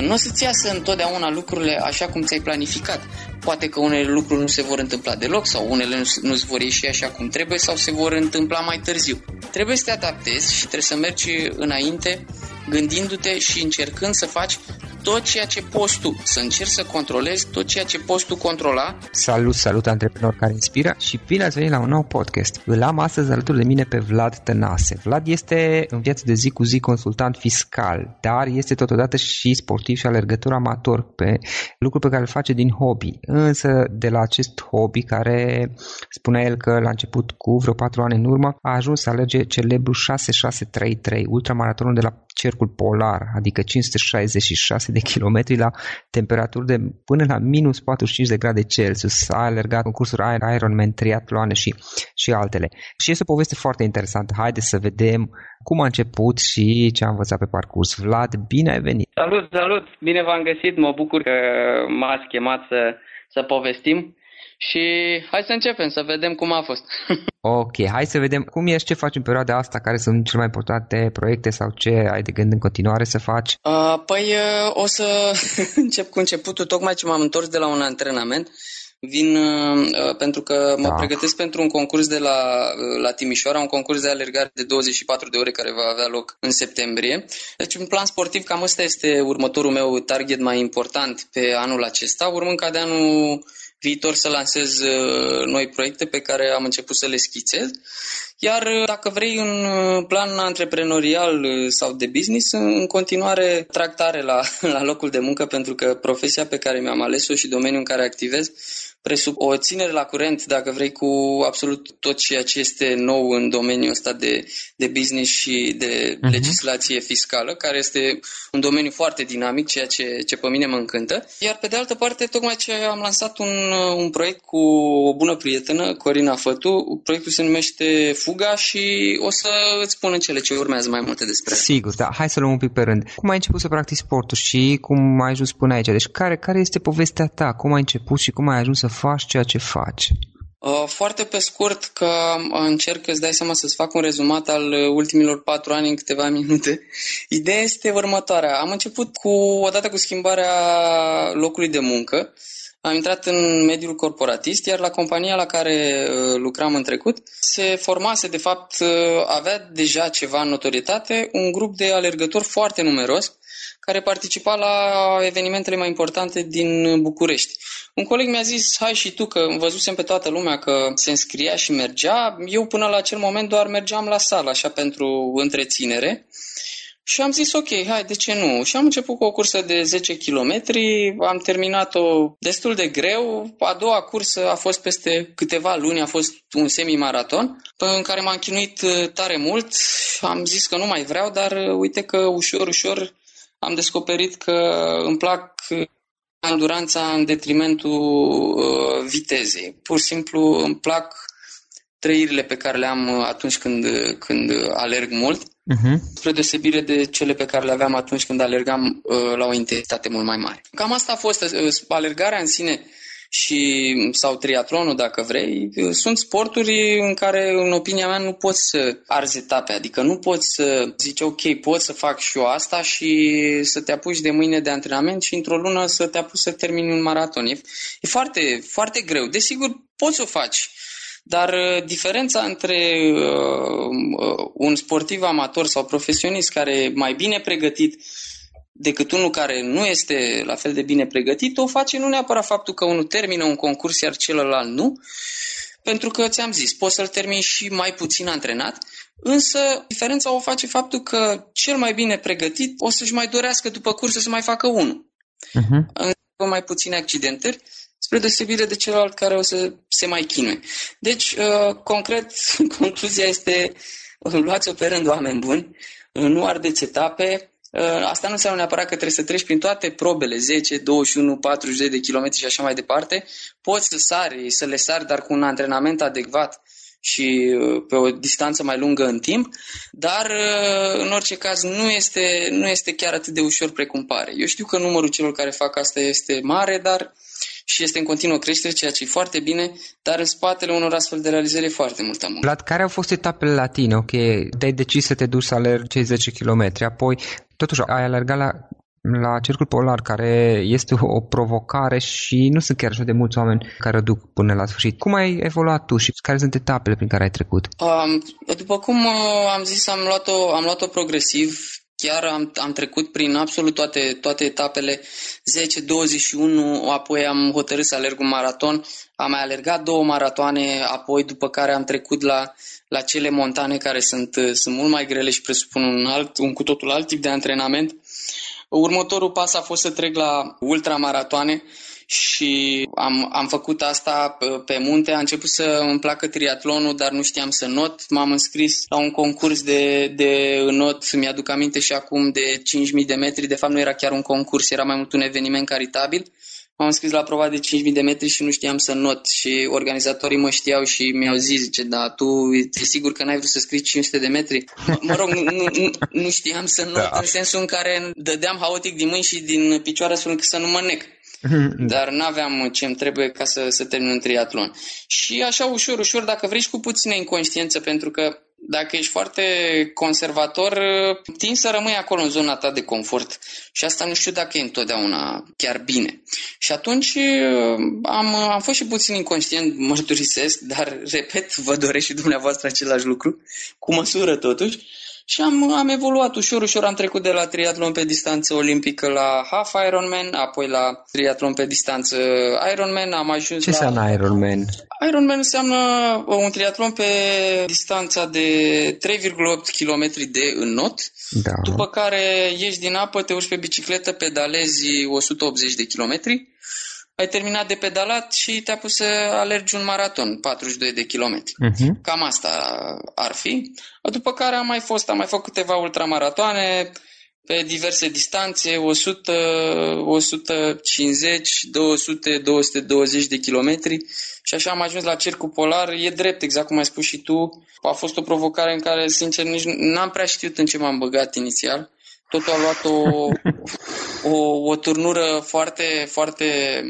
Nu o să-ți iasă întotdeauna lucrurile așa cum ți-ai planificat. Poate că unele lucruri nu se vor întâmpla deloc sau unele nu se vor ieși așa cum trebuie sau se vor întâmpla mai târziu. Trebuie să te adaptezi și trebuie să mergi înainte gândindu-te și încercând să faci tot ceea ce poți tu, să încerci să controlezi tot ceea ce poți tu controla. Salut, salut antreprenori care inspiră și bine ați venit la un nou podcast. Îl am astăzi alături de mine pe Vlad Tănase. Vlad este în viață de zi cu zi consultant fiscal, dar este totodată și sportiv și alergător amator pe lucru pe care îl face din hobby. Însă de la acest hobby care spunea el că la început cu vreo 4 ani în urmă a ajuns să alerge celebru 6633 ultramaratonul de la cercul polar, adică 566 de kilometri la temperaturi de până la minus 45 de grade Celsius. A alergat concursuri Ironman, triatloane și, și altele. Și este o poveste foarte interesantă. Haideți să vedem cum a început și ce a învățat pe parcurs. Vlad, bine ai venit! Salut, salut! Bine v-am găsit! Mă bucur că m-ați chemat să, să povestim. Și hai să începem, să vedem cum a fost. ok, hai să vedem cum ești, ce faci în perioada asta, care sunt cele mai importante proiecte sau ce ai de gând în continuare să faci? Uh, păi uh, o să încep cu începutul, tocmai ce m-am întors de la un antrenament. Vin uh, uh pentru că mă da. pregătesc pentru un concurs de la, uh, la Timișoara, un concurs de alergare de 24 de ore care va avea loc în septembrie. Deci, în plan sportiv, cam ăsta este următorul meu target mai important pe anul acesta, urmând ca de anul viitor să lansez uh, noi proiecte pe care am început să le schițez. Iar uh, dacă vrei un uh, plan antreprenorial sau de business, în continuare tractare la, la locul de muncă pentru că profesia pe care mi-am ales-o și domeniul în care activez presupune o ținere la curent, dacă vrei, cu absolut tot ceea ce este nou în domeniul ăsta de, de business și de uh-huh. legislație fiscală, care este un domeniu foarte dinamic, ceea ce, ce pe mine mă încântă. Iar pe de altă parte, tocmai ce am lansat un, un proiect cu o bună prietenă, Corina Fătu, proiectul se numește Fuga și o să îți spun în cele ce urmează mai multe despre Sigur, da. Hai să luăm un pic pe rând. Cum ai început să practici sportul și cum ai ajuns până aici? Deci care, care este povestea ta? Cum ai început și cum ai ajuns să faci ceea ce faci? Uh, foarte pe scurt, că încerc, îți dai seama, să-ți fac un rezumat al uh, ultimilor patru ani în câteva minute. Ideea este următoarea. Am început cu, odată cu schimbarea locului de muncă, am intrat în mediul corporatist, iar la compania la care uh, lucram în trecut se formase, de fapt, avea deja ceva notorietate, un grup de alergători foarte numeros, care participa la evenimentele mai importante din București. Un coleg mi-a zis, hai și tu, că văzusem pe toată lumea că se înscria și mergea. Eu până la acel moment doar mergeam la sală, așa, pentru întreținere. Și am zis, ok, hai, de ce nu? Și am început cu o cursă de 10 km, am terminat-o destul de greu. A doua cursă a fost peste câteva luni, a fost un semi-maraton, în care m-am chinuit tare mult. Am zis că nu mai vreau, dar uite că ușor, ușor am descoperit că îmi plac enduranța în detrimentul uh, vitezei. Pur și simplu îmi plac trăirile pe care le am atunci când, când alerg mult, uh-huh. spre deosebire de cele pe care le aveam atunci când alergam uh, la o intensitate mult mai mare. Cam asta a fost. Uh, alergarea în sine și, sau triatlonul, dacă vrei, sunt sporturi în care, în opinia mea, nu poți să arzi etape. Adică nu poți să zici, ok, pot să fac și eu asta și să te apuci de mâine de antrenament și într-o lună să te apuci să termini un maraton. E, e foarte, foarte greu. Desigur, poți să o faci. Dar uh, diferența între uh, uh, un sportiv amator sau profesionist care e mai bine pregătit decât unul care nu este la fel de bine pregătit, o face nu neapărat faptul că unul termină un concurs, iar celălalt nu, pentru că ți-am zis, poți să-l termini și mai puțin antrenat, însă diferența o face faptul că cel mai bine pregătit o să-și mai dorească după cursă să mai facă unul. Uh-huh. mai puține accidentări, spre deosebire de celălalt care o să se mai chinuie. Deci, uh, concret, concluzia este luați-o pe rând, oameni buni, nu ardeți etape, Uh, asta nu înseamnă neapărat că trebuie să treci prin toate probele, 10, 21, 40 de kilometri și așa mai departe. Poți să sari, să le sari, dar cu un antrenament adecvat și uh, pe o distanță mai lungă în timp, dar uh, în orice caz nu este, nu este chiar atât de ușor precum pare. Eu știu că numărul celor care fac asta este mare, dar și este în continuă creștere, ceea ce e foarte bine, dar în spatele unor astfel de realizări e foarte multă muncă. Vlad, care au fost etapele la tine? Ok, te-ai decis să te duci să alergi cei 10 km, apoi totuși ai alergat la la Cercul Polar, care este o provocare și nu sunt chiar așa de mulți oameni care o duc până la sfârșit. Cum ai evoluat tu și care sunt etapele prin care ai trecut? Um, după cum uh, am zis, am luat-o, am luat-o progresiv chiar am, am trecut prin absolut toate, toate etapele, 10, 21, apoi am hotărât să alerg un maraton, am mai alergat două maratoane, apoi după care am trecut la, la cele montane care sunt, sunt mult mai grele și presupun un, alt, un cu totul alt tip de antrenament. Următorul pas a fost să trec la ultramaratoane, și am, am făcut asta pe munte. A început să îmi placă triatlonul, dar nu știam să not. M-am înscris la un concurs de, de not, mi-aduc aminte și acum, de 5.000 de metri. De fapt, nu era chiar un concurs, era mai mult un eveniment caritabil. M-am înscris la prova de 5.000 de metri și nu știam să not și organizatorii mă știau și mi-au zis, zice, da, tu e sigur că n-ai vrut să scrii 500 de metri? Mă, mă rog, nu, nu, nu știam să not da. în sensul în care dădeam haotic din mâini și din picioare astfel încât să nu mă nec. dar n-aveam ce îmi trebuie ca să, să termin un triatlon. Și așa ușor, ușor, dacă vrei și cu puțină inconștiență, pentru că dacă ești foarte conservator, tin să rămâi acolo în zona ta de confort. Și asta nu știu dacă e întotdeauna chiar bine. Și atunci am, am fost și puțin inconștient, mărturisesc, dar, repet, vă doresc și dumneavoastră același lucru, cu măsură totuși. Și am, am evoluat ușor, ușor, am trecut de la triatlon pe distanță olimpică la half Ironman, apoi la triatlon pe distanță Ironman, am ajuns Ce la... înseamnă Ironman? Ironman înseamnă uh, un triatlon pe distanța de 3,8 km de înot, da. după care ieși din apă, te urci pe bicicletă, pedalezi 180 de kilometri, ai terminat de pedalat și te-a pus să alergi un maraton, 42 de kilometri. Uh-huh. Cam asta ar fi. După care am mai fost, am mai făcut câteva ultramaratoane pe diverse distanțe, 100, 150, 200, 220 de kilometri și așa am ajuns la cercul polar. E drept, exact cum ai spus și tu. A fost o provocare în care, sincer, nici n-am prea știut în ce m-am băgat inițial totul a luat o, o, o turnură foarte, foarte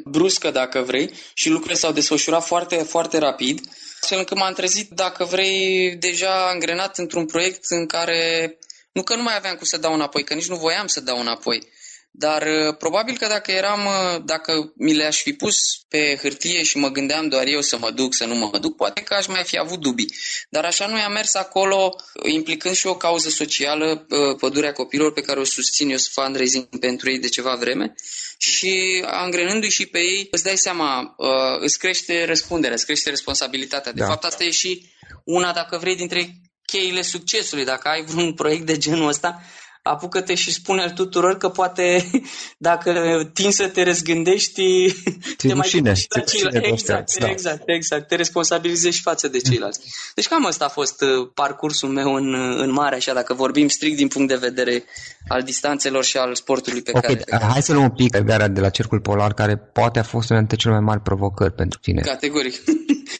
bruscă, dacă vrei, și lucrurile s-au desfășurat foarte, foarte rapid, astfel încât m-am trezit, dacă vrei, deja angrenat într-un proiect în care nu că nu mai aveam cum să dau înapoi, că nici nu voiam să dau înapoi, dar uh, probabil că dacă eram, uh, dacă mi le-aș fi pus pe hârtie și mă gândeam doar eu să mă duc, să nu mă duc, poate că aș mai fi avut dubii. Dar așa nu am mers acolo, implicând și o cauză socială, uh, Pădurea Copilor, pe care o susțin eu, fundraising pentru ei de ceva vreme și angrenându-i și pe ei, îți dai seama, îți crește răspunderea, îți crește responsabilitatea. De da. fapt, asta e și una, dacă vrei, dintre cheile succesului. Dacă ai vreun proiect de genul ăsta, apucă-te și spune tuturor că poate dacă tin să te răzgândești, te, te mai și la ceilalți. Exact, da. exact, exact. Te responsabilizezi și față de ceilalți. Deci cam ăsta a fost uh, parcursul meu în, uh, în mare, așa, dacă vorbim strict din punct de vedere al distanțelor și al sportului pe okay, care... Hai să luăm un pic gara de la Cercul Polar, care poate a fost una dintre cele mai mari provocări pentru tine. Categoric.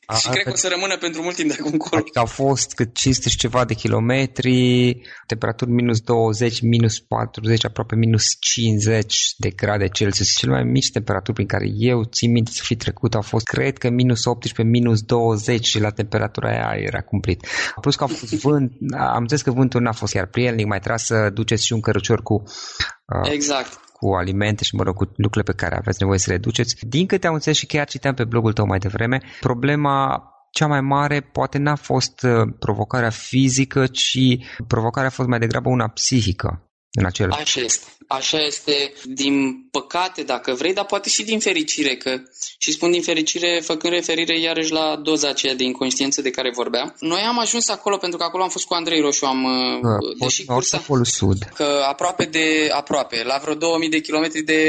A, și cred că o să rămână pentru mult timp de acum încolo. Adică au fost cât 500 și ceva de kilometri, temperaturi minus 20, minus 40, aproape minus 50 de grade Celsius. Cele mai mici temperaturi prin care eu țin minte să fi trecut au fost, cred că minus 18, minus 20 și la temperatura aia era cumplit. Plus că a fost vânt, am zis că vântul n-a fost chiar prielnic, mai trebuia să duceți și un cărucior cu uh, exact cu alimente și, mă rog, cu lucrurile pe care aveți nevoie să le duceți. Din câte am înțeles și chiar citeam pe blogul tău mai devreme, problema cea mai mare poate n-a fost uh, provocarea fizică, ci provocarea a fost mai degrabă una psihică în acel... Așa este. Așa este, din păcate, dacă vrei, dar poate și din fericire, că și spun din fericire, făcând referire iarăși la doza aceea de inconștiență de care vorbeam. Noi am ajuns acolo pentru că acolo am fost cu Andrei Roșu, am da, deși cursa, Polul Sud. Că aproape de aproape, la vreo 2000 de kilometri de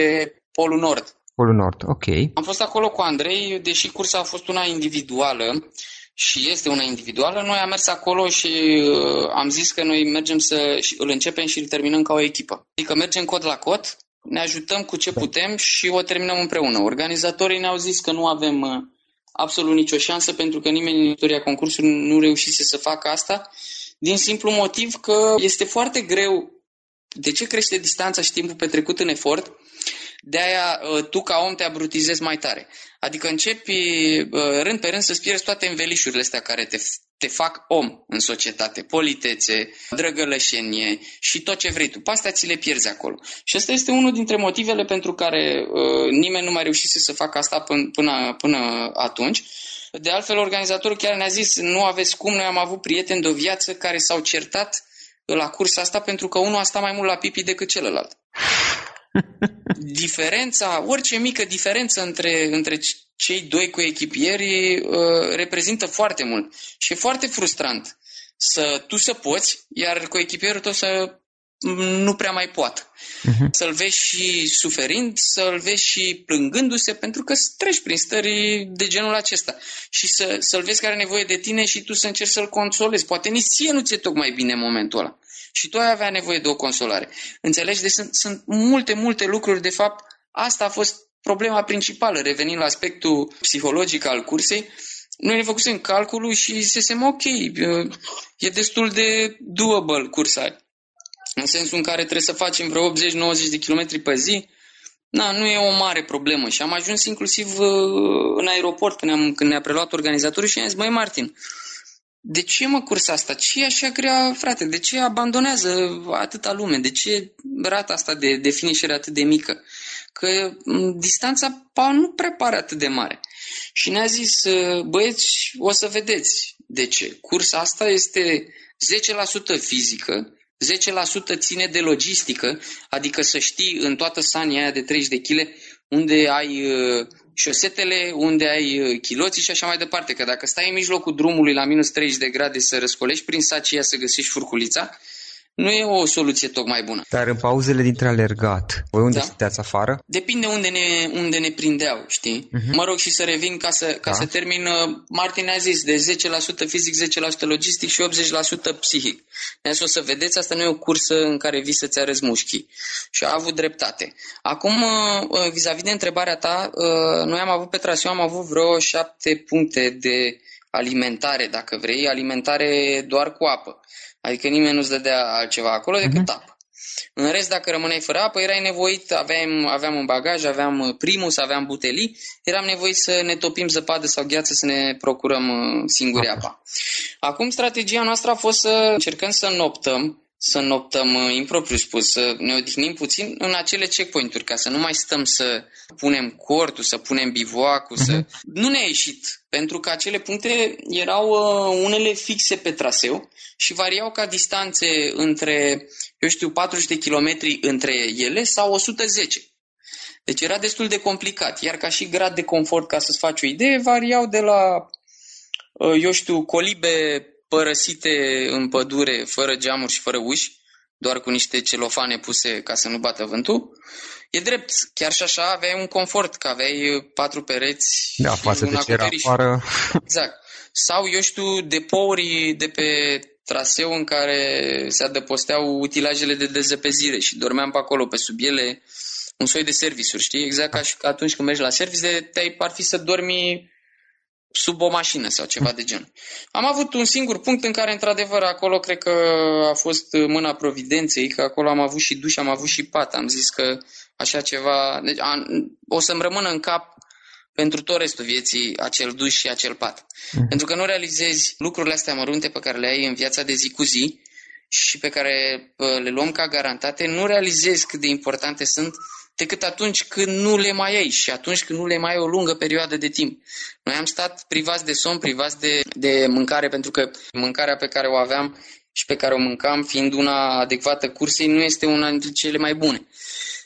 Polul Nord. Polul Nord, ok. Am fost acolo cu Andrei, deși cursa a fost una individuală, și este una individuală, noi am mers acolo și uh, am zis că noi mergem să îl începem și îl terminăm ca o echipă. Adică mergem cot la cot, ne ajutăm cu ce putem și o terminăm împreună. Organizatorii ne-au zis că nu avem uh, absolut nicio șansă pentru că nimeni în istoria concursului nu reușise să facă asta, din simplu motiv că este foarte greu. De ce crește distanța și timpul petrecut în efort? De aia uh, tu ca om te abrutizezi mai tare. Adică începi uh, rând pe rând să-ți pierzi toate învelișurile astea care te, te fac om în societate, politețe, drăgălășenie și tot ce vrei tu. Pe astea ți le pierzi acolo. Și asta este unul dintre motivele pentru care uh, nimeni nu mai reușise să facă asta până, până, până atunci. De altfel, organizatorul chiar ne-a zis, nu aveți cum, noi am avut prieteni de o viață care s-au certat la cursa asta pentru că unul a stat mai mult la pipi decât celălalt. Diferența, orice mică diferență între, între cei doi cu echipieri uh, reprezintă foarte mult. Și e foarte frustrant să tu să poți, iar cu echipierul tău să nu prea mai poată. Uh-huh. Să-l vezi și suferind, să-l vezi și plângându-se, pentru că treci prin stări de genul acesta. Și să, să-l vezi că are nevoie de tine și tu să încerci să-l consolezi. Poate nici ție nu ți-e tocmai bine în momentul ăla. Și tu ai avea nevoie de o consolare. Înțelegi? Deci sunt, sunt multe, multe lucruri. De fapt, asta a fost problema principală, revenind la aspectul psihologic al cursei. Noi ne făcusem calculul și zisem, ok, e destul de doable cursa în sensul în care trebuie să facem vreo 80-90 de km pe zi, na, nu e o mare problemă. Și am ajuns inclusiv uh, în aeroport când, am, când ne-a preluat organizatorul și am zis, măi Martin, de ce mă cursa asta? Ce e așa grea, frate? De ce abandonează atâta lume? De ce rata asta de, de finish atât de mică? Că distanța nu prea pare atât de mare. Și ne-a zis, uh, băieți, o să vedeți de ce. Cursa asta este 10% fizică, 10% ține de logistică, adică să știi în toată sania aia de 30 de kg unde ai uh, șosetele, unde ai uh, chiloții și așa mai departe. Că dacă stai în mijlocul drumului la minus 30 de grade să răscolești prin sacia să găsești furculița, nu e o soluție tocmai bună. Dar în pauzele dintre alergat, voi unde da? stăteați afară? Depinde unde ne, unde ne prindeau, știi? Uh-huh. Mă rog și să revin ca să, ca da. să termin. Uh, Martin a zis de 10% fizic, 10% logistic și 80% psihic. Ne-a spus să vedeți, asta nu e o cursă în care vii să-ți arăți mușchii. Și a avut dreptate. Acum, uh, uh, vis-a-vis de întrebarea ta, noi am avut pe traseu, am avut vreo șapte puncte de alimentare, dacă vrei, alimentare doar cu apă. Adică nimeni nu-ți dădea altceva acolo decât uh-huh. apă. În rest, dacă rămâneai fără apă, erai nevoit, aveam, aveam un bagaj, aveam primus, aveam butelii, eram nevoit să ne topim zăpadă sau gheață să ne procurăm uh, singuri apa. Acum, strategia noastră a fost să încercăm să noptăm să noptăm uh, impropriu spus, să ne odihnim puțin în acele checkpoint-uri, ca să nu mai stăm să punem cortul, să punem bivoacul, uh-huh. să... Mhm. Nu ne-a ieșit, pentru că acele puncte erau uh, unele fixe pe traseu și variau ca distanțe între, eu știu, 40 de kilometri între ele sau 110. Deci era destul de complicat, iar ca și grad de confort, ca să-ți faci o idee, variau de la, uh, eu știu, colibe părăsite în pădure, fără geamuri și fără uși, doar cu niște celofane puse ca să nu bată vântul. E drept, chiar și așa aveai un confort, că aveai patru pereți da, și față un de ce era afară. Exact. Sau, eu știu, depouri de pe traseu în care se adăposteau utilajele de dezăpezire și dormeam pe acolo, pe sub ele, un soi de servisuri, știi? Exact ca și atunci când mergi la service, te-ai par fi să dormi sub o mașină sau ceva de genul. Am avut un singur punct în care, într-adevăr, acolo cred că a fost mâna providenței, că acolo am avut și duș, am avut și pat. Am zis că așa ceva... Deci, a, o să-mi rămână în cap pentru tot restul vieții acel duș și acel pat. Mm. Pentru că nu realizezi lucrurile astea mărunte pe care le ai în viața de zi cu zi și pe care le luăm ca garantate, nu realizezi cât de importante sunt decât atunci când nu le mai ai și atunci când nu le mai ai o lungă perioadă de timp. Noi am stat privați de somn, privați de, de mâncare, pentru că mâncarea pe care o aveam și pe care o mâncam, fiind una adecvată cursei, nu este una dintre cele mai bune.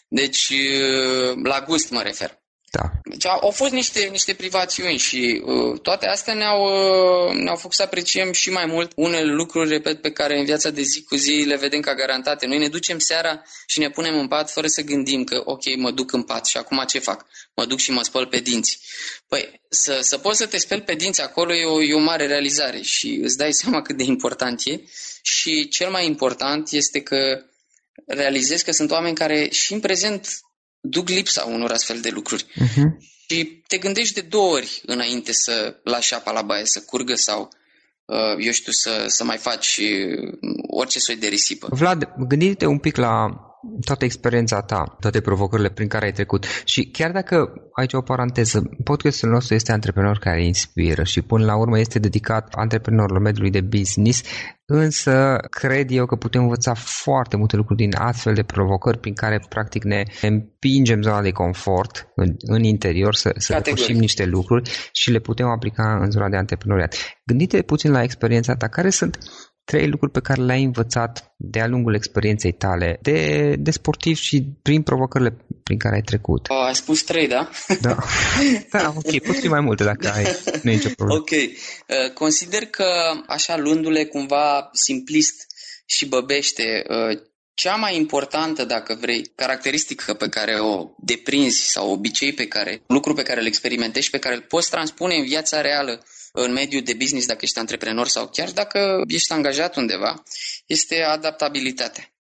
Deci, la gust mă refer. Da. Deci au, au fost niște, niște privațiuni și uh, toate astea ne-au, uh, ne-au făcut să apreciem și mai mult unele lucruri, repet, pe care în viața de zi cu zi le vedem ca garantate. Noi ne ducem seara și ne punem în pat fără să gândim că, ok, mă duc în pat și acum ce fac? Mă duc și mă spăl pe dinți. Păi, să, să poți să te speli pe dinți acolo e o, e o mare realizare și îți dai seama cât de important e și cel mai important este că realizezi că sunt oameni care și în prezent duc lipsa unor astfel de lucruri. Uh-huh. Și te gândești de două ori înainte să lași apa la baie să curgă sau, uh, eu știu, să, să mai faci uh, orice soi de risipă. Vlad, gândiți-te un pic la toată experiența ta, toate provocările prin care ai trecut. Și chiar dacă, aici o paranteză, podcastul nostru este Antreprenor care inspiră și până la urmă este dedicat antreprenorilor mediului de business, însă cred eu că putem învăța foarte multe lucruri din astfel de provocări prin care practic ne împingem zona de confort în, în interior să, să depășim niște lucruri și le putem aplica în zona de antreprenoriat. Gândite puțin la experiența ta, care sunt trei lucruri pe care le-ai învățat de-a lungul experienței tale de, de sportiv și prin provocările prin care ai trecut. Uh, ai spus trei, da? Da. da, ok, pot fi mai multe dacă ai. Nu e nicio problemă. Ok. Uh, consider că, așa luându-le cumva simplist și băbește, uh, cea mai importantă, dacă vrei, caracteristică pe care o deprinzi sau obicei pe care, lucru pe care îl experimentezi, pe care îl poți transpune în viața reală în mediul de business, dacă ești antreprenor sau chiar dacă ești angajat undeva, este adaptabilitatea,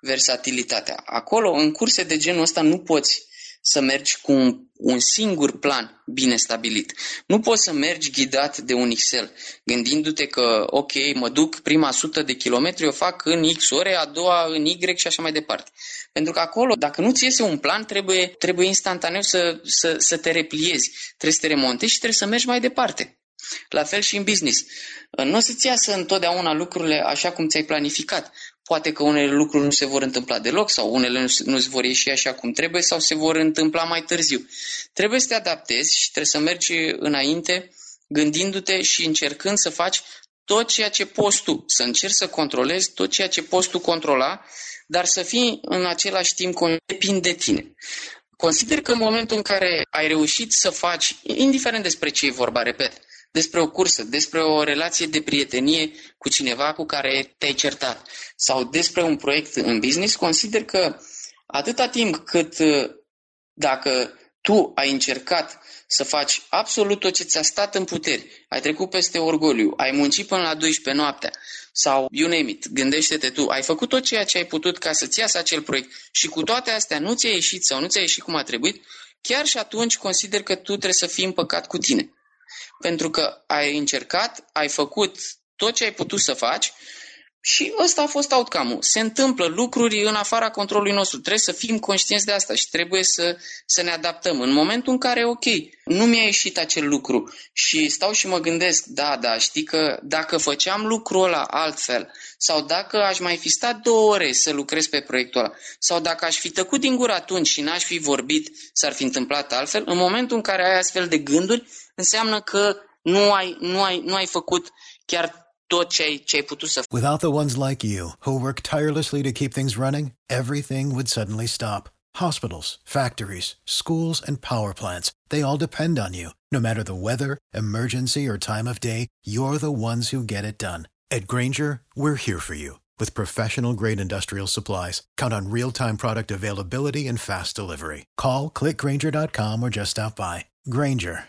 versatilitatea. Acolo, în curse de genul ăsta, nu poți să mergi cu un, un singur plan bine stabilit. Nu poți să mergi ghidat de un Excel, gândindu-te că, ok, mă duc prima sută de kilometri, o fac în X ore, a doua în Y și așa mai departe. Pentru că acolo, dacă nu ți iese un plan, trebuie, trebuie instantaneu să, să, să te repliezi, trebuie să te remontezi și trebuie să mergi mai departe. La fel și în business. Nu o să-ți iasă întotdeauna lucrurile așa cum ți-ai planificat. Poate că unele lucruri nu se vor întâmpla deloc sau unele nu se vor ieși așa cum trebuie sau se vor întâmpla mai târziu. Trebuie să te adaptezi și trebuie să mergi înainte gândindu-te și încercând să faci tot ceea ce poți tu, să încerci să controlezi tot ceea ce poți tu controla, dar să fii în același timp depind de tine. Consider că în momentul în care ai reușit să faci, indiferent despre ce e vorba, repet, despre o cursă, despre o relație de prietenie cu cineva cu care te-ai certat sau despre un proiect în business, consider că atâta timp cât uh, dacă tu ai încercat să faci absolut tot ce ți-a stat în puteri, ai trecut peste orgoliu, ai muncit până la 12 noaptea sau you name it, gândește-te tu, ai făcut tot ceea ce ai putut ca să-ți iasă acel proiect și cu toate astea nu ți-a ieșit sau nu ți-a ieșit cum a trebuit, chiar și atunci consider că tu trebuie să fii împăcat cu tine pentru că ai încercat, ai făcut tot ce ai putut să faci și ăsta a fost outcome-ul. Se întâmplă lucruri în afara controlului nostru. Trebuie să fim conștienți de asta și trebuie să, să ne adaptăm. În momentul în care, ok, nu mi-a ieșit acel lucru și stau și mă gândesc, da, da, știi că dacă făceam lucrul ăla altfel sau dacă aș mai fi stat două ore să lucrez pe proiectul ăla sau dacă aș fi tăcut din gură atunci și n-aș fi vorbit, s-ar fi întâmplat altfel, în momentul în care ai astfel de gânduri, înseamnă că nu ai, nu ai, nu ai făcut chiar tot ce ai, ce ai putut să Without the ones like you, who work tirelessly to keep things running, everything would suddenly stop. Hospitals, factories, schools, and power plants, they all depend on you. No matter the weather, emergency, or time of day, you're the ones who get it done. At Granger, we're here for you with professional grade industrial supplies. Count on real time product availability and fast delivery. Call clickgranger.com or just stop by. Granger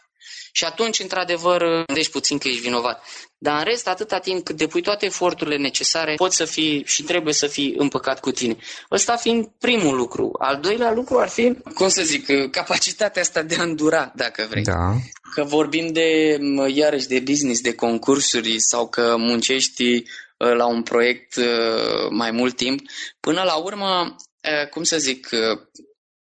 Și atunci, într-adevăr, gândești puțin că ești vinovat. Dar în rest, atâta timp cât depui toate eforturile necesare, poți să fii și trebuie să fii împăcat cu tine. Ăsta fiind primul lucru. Al doilea lucru ar fi, cum să zic, capacitatea asta de a îndura, dacă vrei. Da. Că vorbim de, iarăși, de business, de concursuri sau că muncești la un proiect mai mult timp. Până la urmă, cum să zic,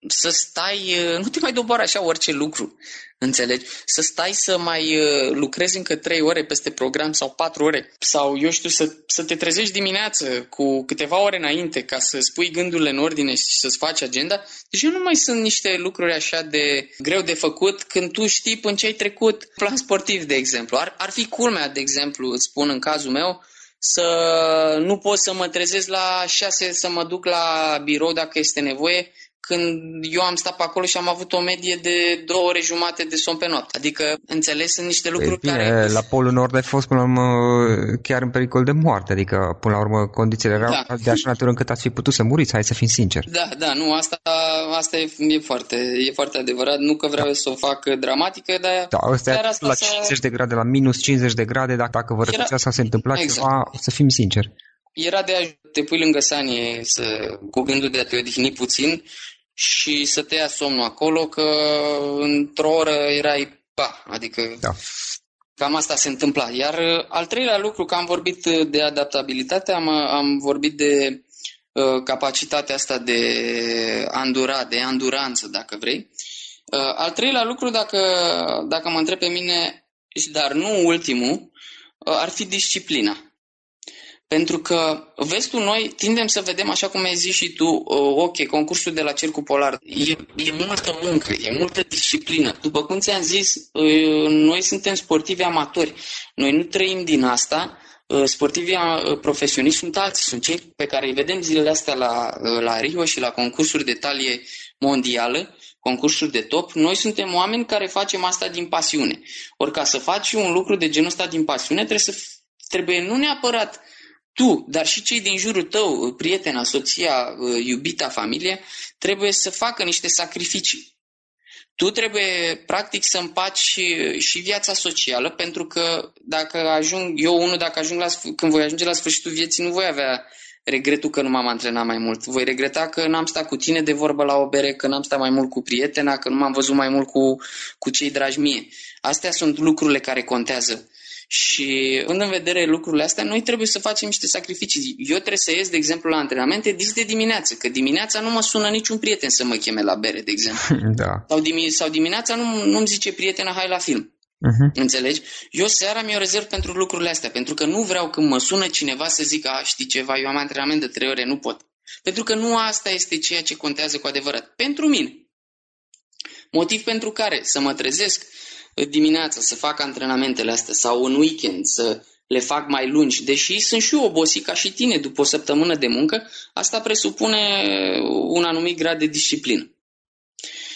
să stai, nu te mai doboară așa orice lucru. Înțelegi? Să stai să mai uh, lucrezi încă 3 ore peste program sau 4 ore sau, eu știu, să, să te trezești dimineață cu câteva ore înainte ca să spui gândurile în ordine și să-ți faci agenda. Deci nu mai sunt niște lucruri așa de greu de făcut când tu știi până ce ai trecut plan sportiv, de exemplu. Ar, ar fi culmea, de exemplu, îți spun în cazul meu, să nu pot să mă trezesc la 6 să mă duc la birou dacă este nevoie, când eu am stat pe acolo și am avut o medie de două ore jumate de somn pe noapte. Adică, înțeles, sunt niște lucruri bine, care... la Polul Nord ai fost până la urmă chiar în pericol de moarte, adică până la urmă condițiile erau da. de așa natură încât ați fi putut să muriți, hai să fim sinceri. Da, da, nu, asta, asta e, e, foarte, e foarte adevărat. Nu că vreau da. să o fac dramatică, dar... Da, ăsta e la 50 de grade, la minus 50 de grade, dacă, dacă vă răpuțea sau se întâmpla exact. ceva, să fim sinceri. Era de a te pui lângă sanie să, cu gândul de a te odihni puțin și să te ia somnul acolo, că într-o oră erai pa, adică da. cam asta se întâmpla. Iar uh, al treilea lucru, că am vorbit de adaptabilitate, am, am vorbit de uh, capacitatea asta de andura, de anduranță, dacă vrei. Uh, al treilea lucru, dacă, dacă mă întreb pe mine, dar nu ultimul, uh, ar fi disciplina. Pentru că, vezi tu, noi tindem să vedem, așa cum ai zis și tu, uh, ok, concursul de la Cercul Polar, e, e multă muncă, e multă disciplină. După cum ți-am zis, uh, noi suntem sportivi amatori. Noi nu trăim din asta. Uh, sportivii profesioniști sunt alții, sunt cei pe care îi vedem zilele astea la, la Rio și la concursuri de talie mondială, concursuri de top. Noi suntem oameni care facem asta din pasiune. Ori ca să faci un lucru de genul ăsta din pasiune, trebuie să trebuie nu neapărat tu, dar și cei din jurul tău, prietena, soția, iubita, familie, trebuie să facă niște sacrificii. Tu trebuie, practic, să împaci și, și viața socială, pentru că dacă ajung, eu unul, dacă ajung la, când voi ajunge la sfârșitul vieții, nu voi avea regretul că nu m-am antrenat mai mult. Voi regreta că n-am stat cu tine de vorbă la o bere, că n-am stat mai mult cu prietena, că nu m-am văzut mai mult cu, cu cei dragi mie. Astea sunt lucrurile care contează. Și având în vedere lucrurile astea, noi trebuie să facem niște sacrificii. Eu trebuie să ies, de exemplu, la antrenamente dis de dimineață, că dimineața nu mă sună niciun prieten să mă cheme la bere, de exemplu. Da. Sau, dimi- sau dimineața nu, nu-mi zice prietena, hai la film. Uh-huh. Înțelegi? Eu seara mi-o rezerv pentru lucrurile astea, pentru că nu vreau când mă sună cineva să zic, a, știi ceva, eu am antrenament de trei ore, nu pot. Pentru că nu asta este ceea ce contează cu adevărat. Pentru mine. Motiv pentru care să mă trezesc dimineața să fac antrenamentele astea sau în weekend să le fac mai lungi, deși sunt și eu obosit ca și tine după o săptămână de muncă, asta presupune un anumit grad de disciplină.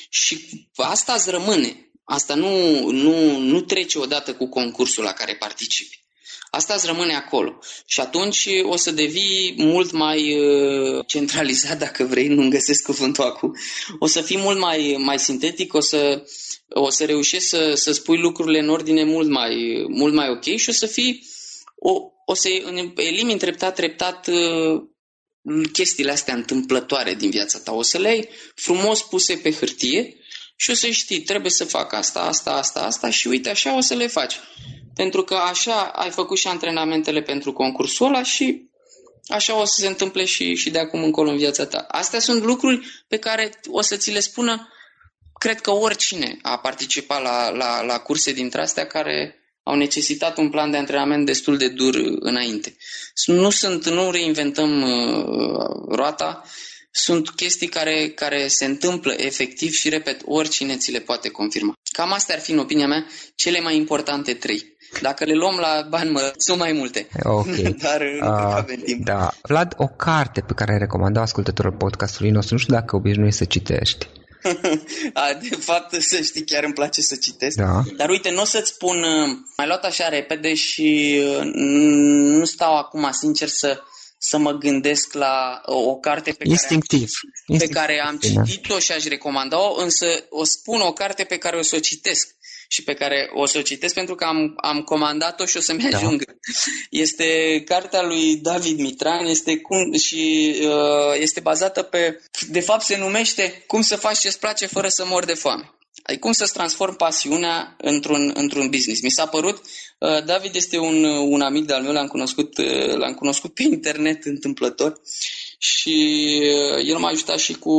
Și asta îți rămâne. Asta nu, nu, nu trece odată cu concursul la care participi. Asta îți rămâne acolo. Și atunci o să devii mult mai uh, centralizat, dacă vrei, nu-mi găsesc cuvântul acum. O să fii mult mai, mai sintetic, o să, o să reușești să, să spui lucrurile în ordine mult mai, mult mai ok și o să fii, o, o să elimini treptat, treptat uh, chestiile astea întâmplătoare din viața ta. O să le ai frumos puse pe hârtie și o să știi, trebuie să fac asta, asta, asta, asta și uite, așa o să le faci. Pentru că așa ai făcut și antrenamentele pentru concursul ăla și așa o să se întâmple și, și de acum încolo în viața ta. Astea sunt lucruri pe care o să ți le spună cred că oricine a participat la, la, la curse dintre astea care au necesitat un plan de antrenament destul de dur înainte. Nu sunt, nu reinventăm uh, roata, sunt chestii care, care se întâmplă efectiv și, repet, oricine ți le poate confirma. Cam astea ar fi, în opinia mea, cele mai importante trei. Dacă le luăm la bani, mă, sunt mai multe. Ok. Dar nu uh, cred că avem timp. Da. Vlad, o carte pe care ai recomandat ascultătorul podcastului nostru, nu știu dacă obișnuiești să citești. A, de fapt, să știi, chiar îmi place să citesc. Da. Dar uite, nu o să-ți spun, uh, mai luat așa repede și uh, nu stau acum, sincer, să, să mă gândesc la o carte pe Instinctiv. care am, pe care am citit-o și aș recomanda-o, însă o spun o carte pe care o să o citesc și pe care o să o citesc pentru că am, am comandat-o și o să-mi da. ajungă. Este cartea lui David Mitran este cum, și uh, este bazată pe, de fapt se numește Cum să faci ce-ți place fără să mori de foame. Ai cum să-ți transform pasiunea într-un, într-un business. Mi s-a părut, uh, David este un, un amic de-al meu, l-am cunoscut, uh, l-am cunoscut pe internet întâmplător și uh, el m-a ajutat și cu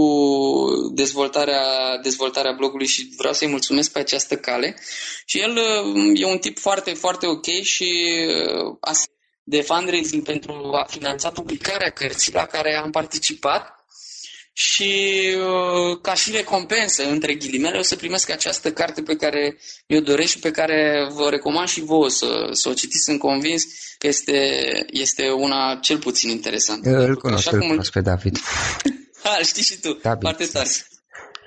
dezvoltarea, dezvoltarea blogului și vreau să-i mulțumesc pe această cale. Și el uh, e un tip foarte, foarte ok și uh, de fundraising pentru a finanța publicarea cărții la care am participat și uh, ca și recompensă, între ghilimele, o să primesc această carte pe care mi-o doresc și pe care vă recomand și vouă să, să o citiți. Sunt convins că este, este una cel puțin interesantă. Îl cunosc, îl cunosc pe David. Ha, știi și tu. Da, foarte tare.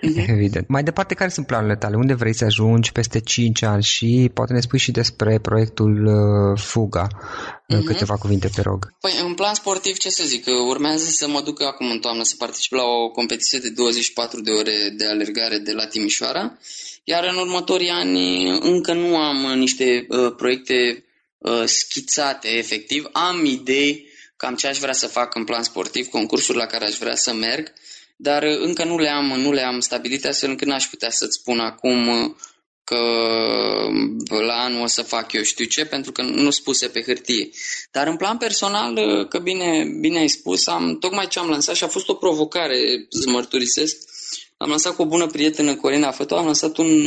Mm-hmm. Evident. Mai departe, care sunt planurile tale? Unde vrei să ajungi peste 5 ani? Și poate ne spui și despre proiectul uh, Fuga. Mm-hmm. Câteva cuvinte, te rog. Păi, în plan sportiv, ce să zic, urmează să mă duc acum în toamnă să particip la o competiție de 24 de ore de alergare de la Timișoara, iar în următorii ani încă nu am niște uh, proiecte uh, schițate, efectiv. Am idei cam ce aș vrea să fac în plan sportiv, concursuri la care aș vrea să merg, dar uh, încă nu le am, nu le am stabilite, astfel încât n-aș putea să-ți spun acum uh, că uh, la anul o să fac eu știu ce, pentru că nu spuse pe hârtie. Dar în plan personal, că bine, bine ai spus, am, tocmai ce am lansat și a fost o provocare, să mărturisesc, am lansat cu o bună prietenă, Corina Făto, am lansat un,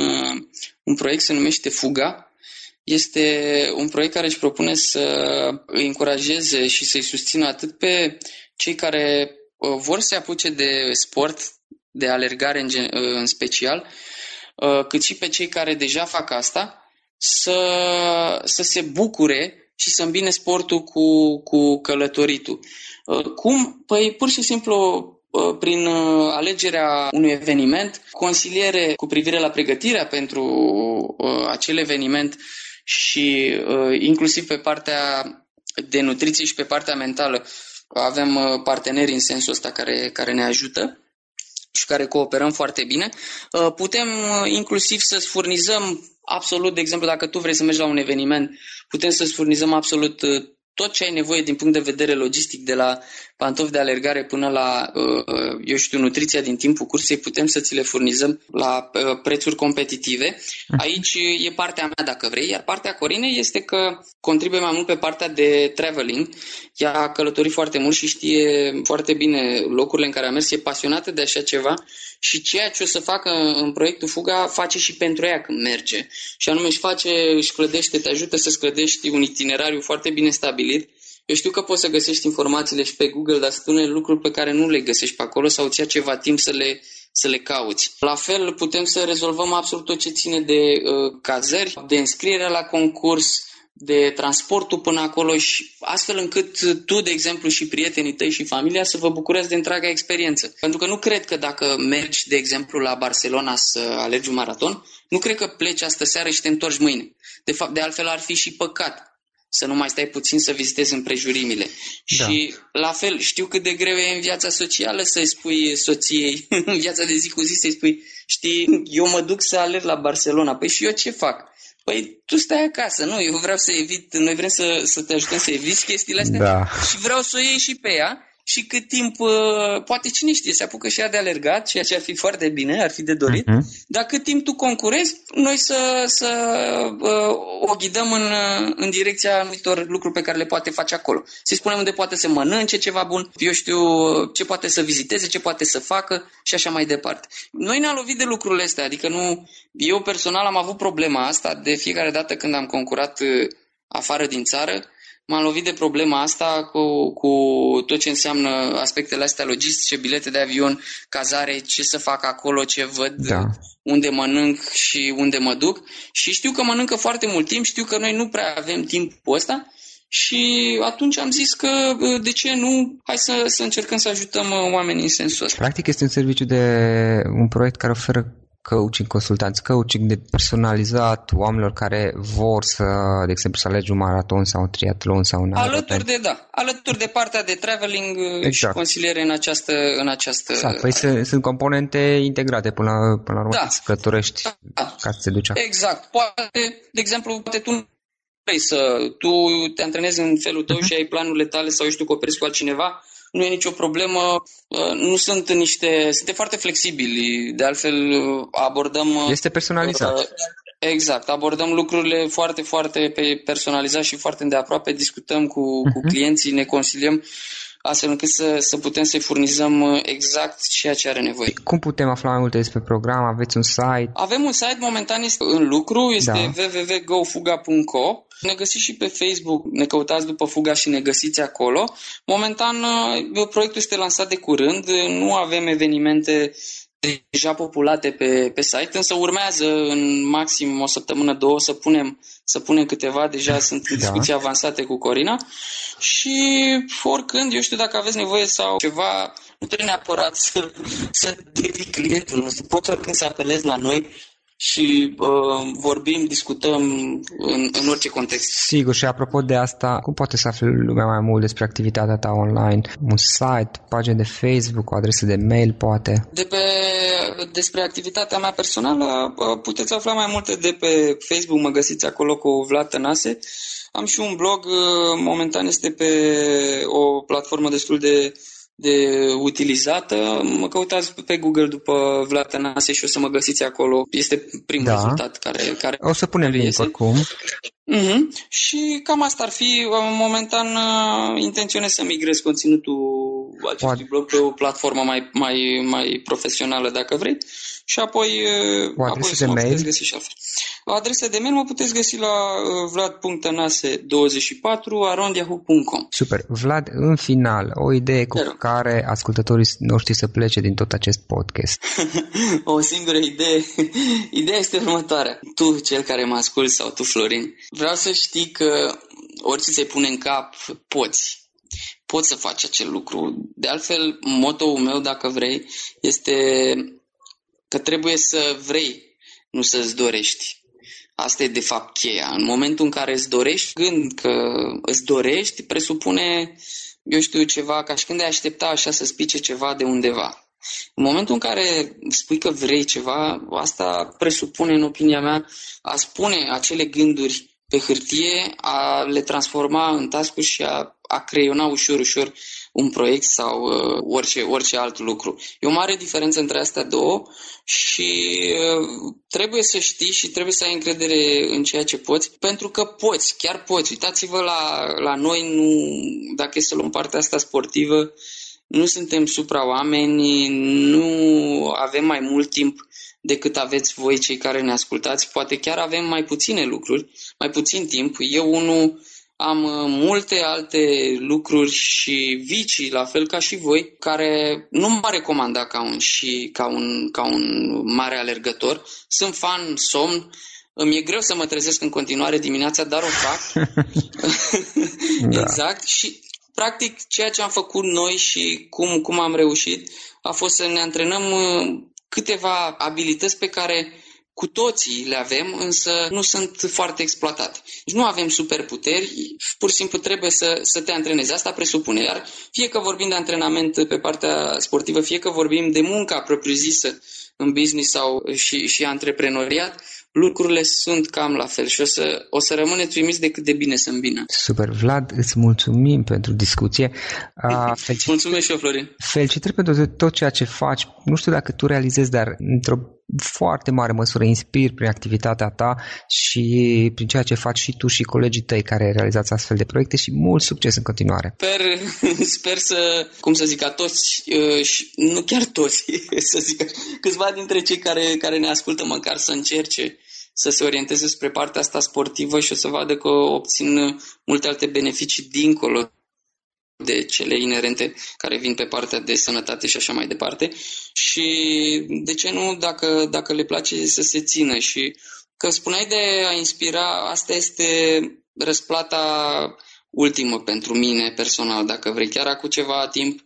un proiect, se numește Fuga. Este un proiect care își propune să îi încurajeze și să-i susțină atât pe cei care Uh, vor să se apuce de sport, de alergare în, gen, uh, în special, uh, cât și pe cei care deja fac asta, să, să se bucure și să îmbine sportul cu, cu călătoritul. Cum? Păi pur și simplu prin alegerea unui eveniment, consiliere cu privire la pregătirea pentru acel eveniment și inclusiv pe partea de nutriție și pe partea mentală avem uh, parteneri în sensul ăsta care, care ne ajută și care cooperăm foarte bine. Uh, putem uh, inclusiv să-ți furnizăm absolut, de exemplu, dacă tu vrei să mergi la un eveniment, putem să-ți furnizăm absolut tot ce ai nevoie din punct de vedere logistic, de la pantofi de alergare până la, uh, uh, eu știu, nutriția din timpul cursei, putem să ți le furnizăm la uh, prețuri competitive. Aici e partea mea, dacă vrei, iar partea Corinei este că contribuie mai mult pe partea de traveling. Ea a călătorit foarte mult și știe foarte bine locurile în care a mers, e pasionată de așa ceva și ceea ce o să facă în proiectul Fuga face și pentru ea când merge. Și anume își face, își clădește, te ajută să-ți clădești un itinerariu foarte bine stabilit. Eu știu că poți să găsești informațiile și pe Google, dar sunt unele lucruri pe care nu le găsești pe acolo sau ți ia ceva timp să le, să le cauți. La fel, putem să rezolvăm absolut tot ce ține de uh, cazări, de înscriere la concurs, de transportul până acolo și astfel încât tu, de exemplu, și prietenii tăi și familia să vă bucurați de întreaga experiență. Pentru că nu cred că dacă mergi, de exemplu, la Barcelona să alergi un maraton, nu cred că pleci astă seară și te întorci mâine. De fapt, de altfel ar fi și păcat să nu mai stai puțin să vizitezi împrejurimile. Da. Și la fel, știu cât de greu e în viața socială să-i spui soției, în viața de zi cu zi să-i spui, știi, eu mă duc să alerg la Barcelona. Păi și eu ce fac? Păi tu stai acasă, nu? Eu vreau să evit, noi vrem să, să te ajutăm să eviți chestiile astea da. și vreau să o iei și pe ea și cât timp, uh, poate cine știe, se apucă și ea de alergat, ceea ce ar fi foarte bine, ar fi de dorit, uh-huh. dar cât timp tu concurezi, noi să, să uh, o ghidăm în, uh, în direcția anumitor lucruri pe care le poate face acolo. Să-i spunem unde poate să mănânce ceva bun, eu știu ce poate să viziteze, ce poate să facă și așa mai departe. Noi ne-am lovit de lucrurile astea, adică nu, eu personal am avut problema asta de fiecare dată când am concurat afară din țară, m-am lovit de problema asta cu, cu tot ce înseamnă aspectele astea logistice, bilete de avion, cazare, ce să fac acolo, ce văd, da. unde mănânc și unde mă duc. Și știu că mănâncă foarte mult timp, știu că noi nu prea avem timpul ăsta și atunci am zis că de ce nu, hai să, să încercăm să ajutăm uh, oamenii în sensul ăsta. Practic este un serviciu de un proiect care oferă coaching, consultanți coaching de personalizat oamenilor care vor să, de exemplu, să alegi un maraton sau un triatlon sau un Alături de, da, alături de partea de traveling uh, exact. și consiliere în această... În această exact, păi sunt, sunt componente integrate până la, până la urmă da. să călătorești da. ca să te duci Exact. Poate, de exemplu, poate tu vrei să tu te antrenezi în felul tău uh-huh. și ai planurile tale sau ești tu cooperezi cu altcineva, nu e nicio problemă, uh, nu sunt niște, suntem foarte flexibili, de altfel uh, abordăm... Uh, este personalizat. Exact, abordăm lucrurile foarte, foarte personalizat și foarte îndeaproape, discutăm cu, uh-huh. cu mhm. clienții, ne consiliem astfel încât să, să putem să-i furnizăm exact ceea ce are nevoie. Cum putem afla mai multe despre program? Aveți un site? Avem un site, momentan este în lucru, este da. www.gofuga.co ne găsiți și pe Facebook, ne căutați după Fuga și ne găsiți acolo. Momentan, uh, proiectul este lansat de curând, nu avem evenimente deja populate pe, pe site, însă urmează în maxim o săptămână, două să punem, să punem câteva, deja sunt în da. discuții da. avansate cu Corina și oricând, eu știu dacă aveți nevoie sau ceva nu trebuie neapărat să, să devii clientul nostru. Poți oricând să apelezi la noi și uh, vorbim, discutăm în, în orice context. Sigur, și apropo de asta, cum poate să afle lumea mai mult despre activitatea ta online? Un site, pagină de Facebook, o adresă de mail, poate? De pe, despre activitatea mea personală uh, puteți afla mai multe de pe Facebook, mă găsiți acolo cu Vlad Tănase. Am și un blog, uh, momentan este pe o platformă destul de de utilizată, mă căutați pe Google după Vlad Tănase și o să mă găsiți acolo. Este primul da. rezultat care, care O să punem link oricum. Uh-huh. Și cam asta ar fi. Momentan uh, intenționez să migrez conținutul acestui What? blog pe o platformă mai, mai, mai profesională, dacă vrei. Și apoi, uh, o apoi să mă mail? puteți găsi și altfel. O adresă de mail mă puteți găsi la uh, vlad.nase24 arondiahu.com Super. Vlad, în final, o idee cu care ascultătorii noștri să plece din tot acest podcast. o singură idee. Ideea este următoarea. Tu, cel care mă asculti, sau tu, Florin, vreau să știi că orice se pune în cap, poți. Poți să faci acel lucru. De altfel, motoul meu, dacă vrei, este că trebuie să vrei, nu să-ți dorești. Asta e de fapt cheia. În momentul în care îți dorești gând că îți dorești, presupune, eu știu, ceva, ca și când ai aștepta așa să spice ceva de undeva. În momentul în care spui că vrei ceva, asta presupune, în opinia mea, a spune acele gânduri pe hârtie, a le transforma în tascuri și a, a creiona ușor, ușor un proiect sau uh, orice, orice alt lucru. E o mare diferență între astea două și uh, trebuie să știi și trebuie să ai încredere în ceea ce poți, pentru că poți, chiar poți. Uitați-vă la, la noi, nu, dacă e să luăm partea asta sportivă, nu suntem supra-oameni, nu avem mai mult timp decât aveți voi cei care ne ascultați. Poate chiar avem mai puține lucruri, mai puțin timp. Eu unul am uh, multe alte lucruri și vicii, la fel ca și voi, care nu m-a recomandat ca un, și ca un, ca un mare alergător. Sunt fan somn, îmi e greu să mă trezesc în continuare dimineața, dar o fac. da. exact. Și, practic, ceea ce am făcut noi și cum, cum am reușit a fost să ne antrenăm uh, câteva abilități pe care cu toții le avem, însă nu sunt foarte exploatate. Deci nu avem superputeri, pur și simplu trebuie să, să te antrenezi. Asta presupune. Iar fie că vorbim de antrenament pe partea sportivă, fie că vorbim de munca propriu-zisă în business sau și, și antreprenoriat, lucrurile sunt cam la fel și o să, o să rămâneți uimiți de cât de bine sunt bine. Super, Vlad, îți mulțumim pentru discuție. Uh, Mulțumesc și eu, Florin. Felicitări pentru tot ceea ce faci. Nu știu dacă tu realizezi, dar într-o foarte mare măsură inspiri prin activitatea ta și prin ceea ce faci și tu și colegii tăi care realizați astfel de proiecte și mult succes în continuare. Sper, sper să, cum să zic, ca toți, uh, și nu chiar toți, să zic, câțiva dintre cei care, care ne ascultă măcar să încerce să se orienteze spre partea asta sportivă și o să vadă că obțin multe alte beneficii dincolo de cele inerente care vin pe partea de sănătate și așa mai departe. Și de ce nu, dacă, dacă le place să se țină și că spuneai de a inspira, asta este răsplata ultimă pentru mine personal, dacă vrei. Chiar acum ceva timp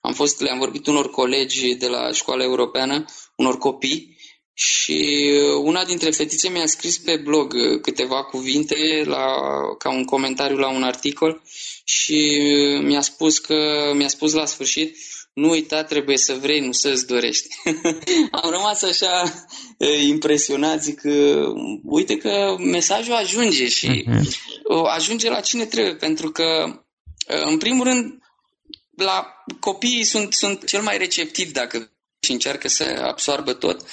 am fost, le-am vorbit unor colegi de la școala europeană, unor copii, și una dintre fetițe mi-a scris pe blog câteva cuvinte la, ca un comentariu la un articol și mi-a spus că mi-a spus la sfârșit nu uita, trebuie să vrei, nu să-ți dorești. Am rămas așa impresionat, zic că uite că mesajul ajunge și uh-huh. ajunge la cine trebuie, pentru că în primul rând la copiii sunt, sunt cel mai receptivi dacă și încearcă să absoarbă tot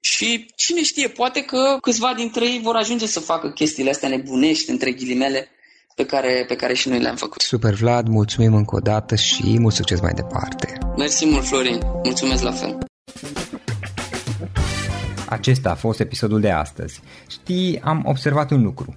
și cine știe, poate că câțiva dintre ei vor ajunge să facă chestiile astea nebunești, între ghilimele, pe care, pe care și noi le-am făcut. Super, Vlad, mulțumim încă o dată și mult succes mai departe. Mersi mult, Florin. Mulțumesc la fel. Acesta a fost episodul de astăzi. Știi, am observat un lucru.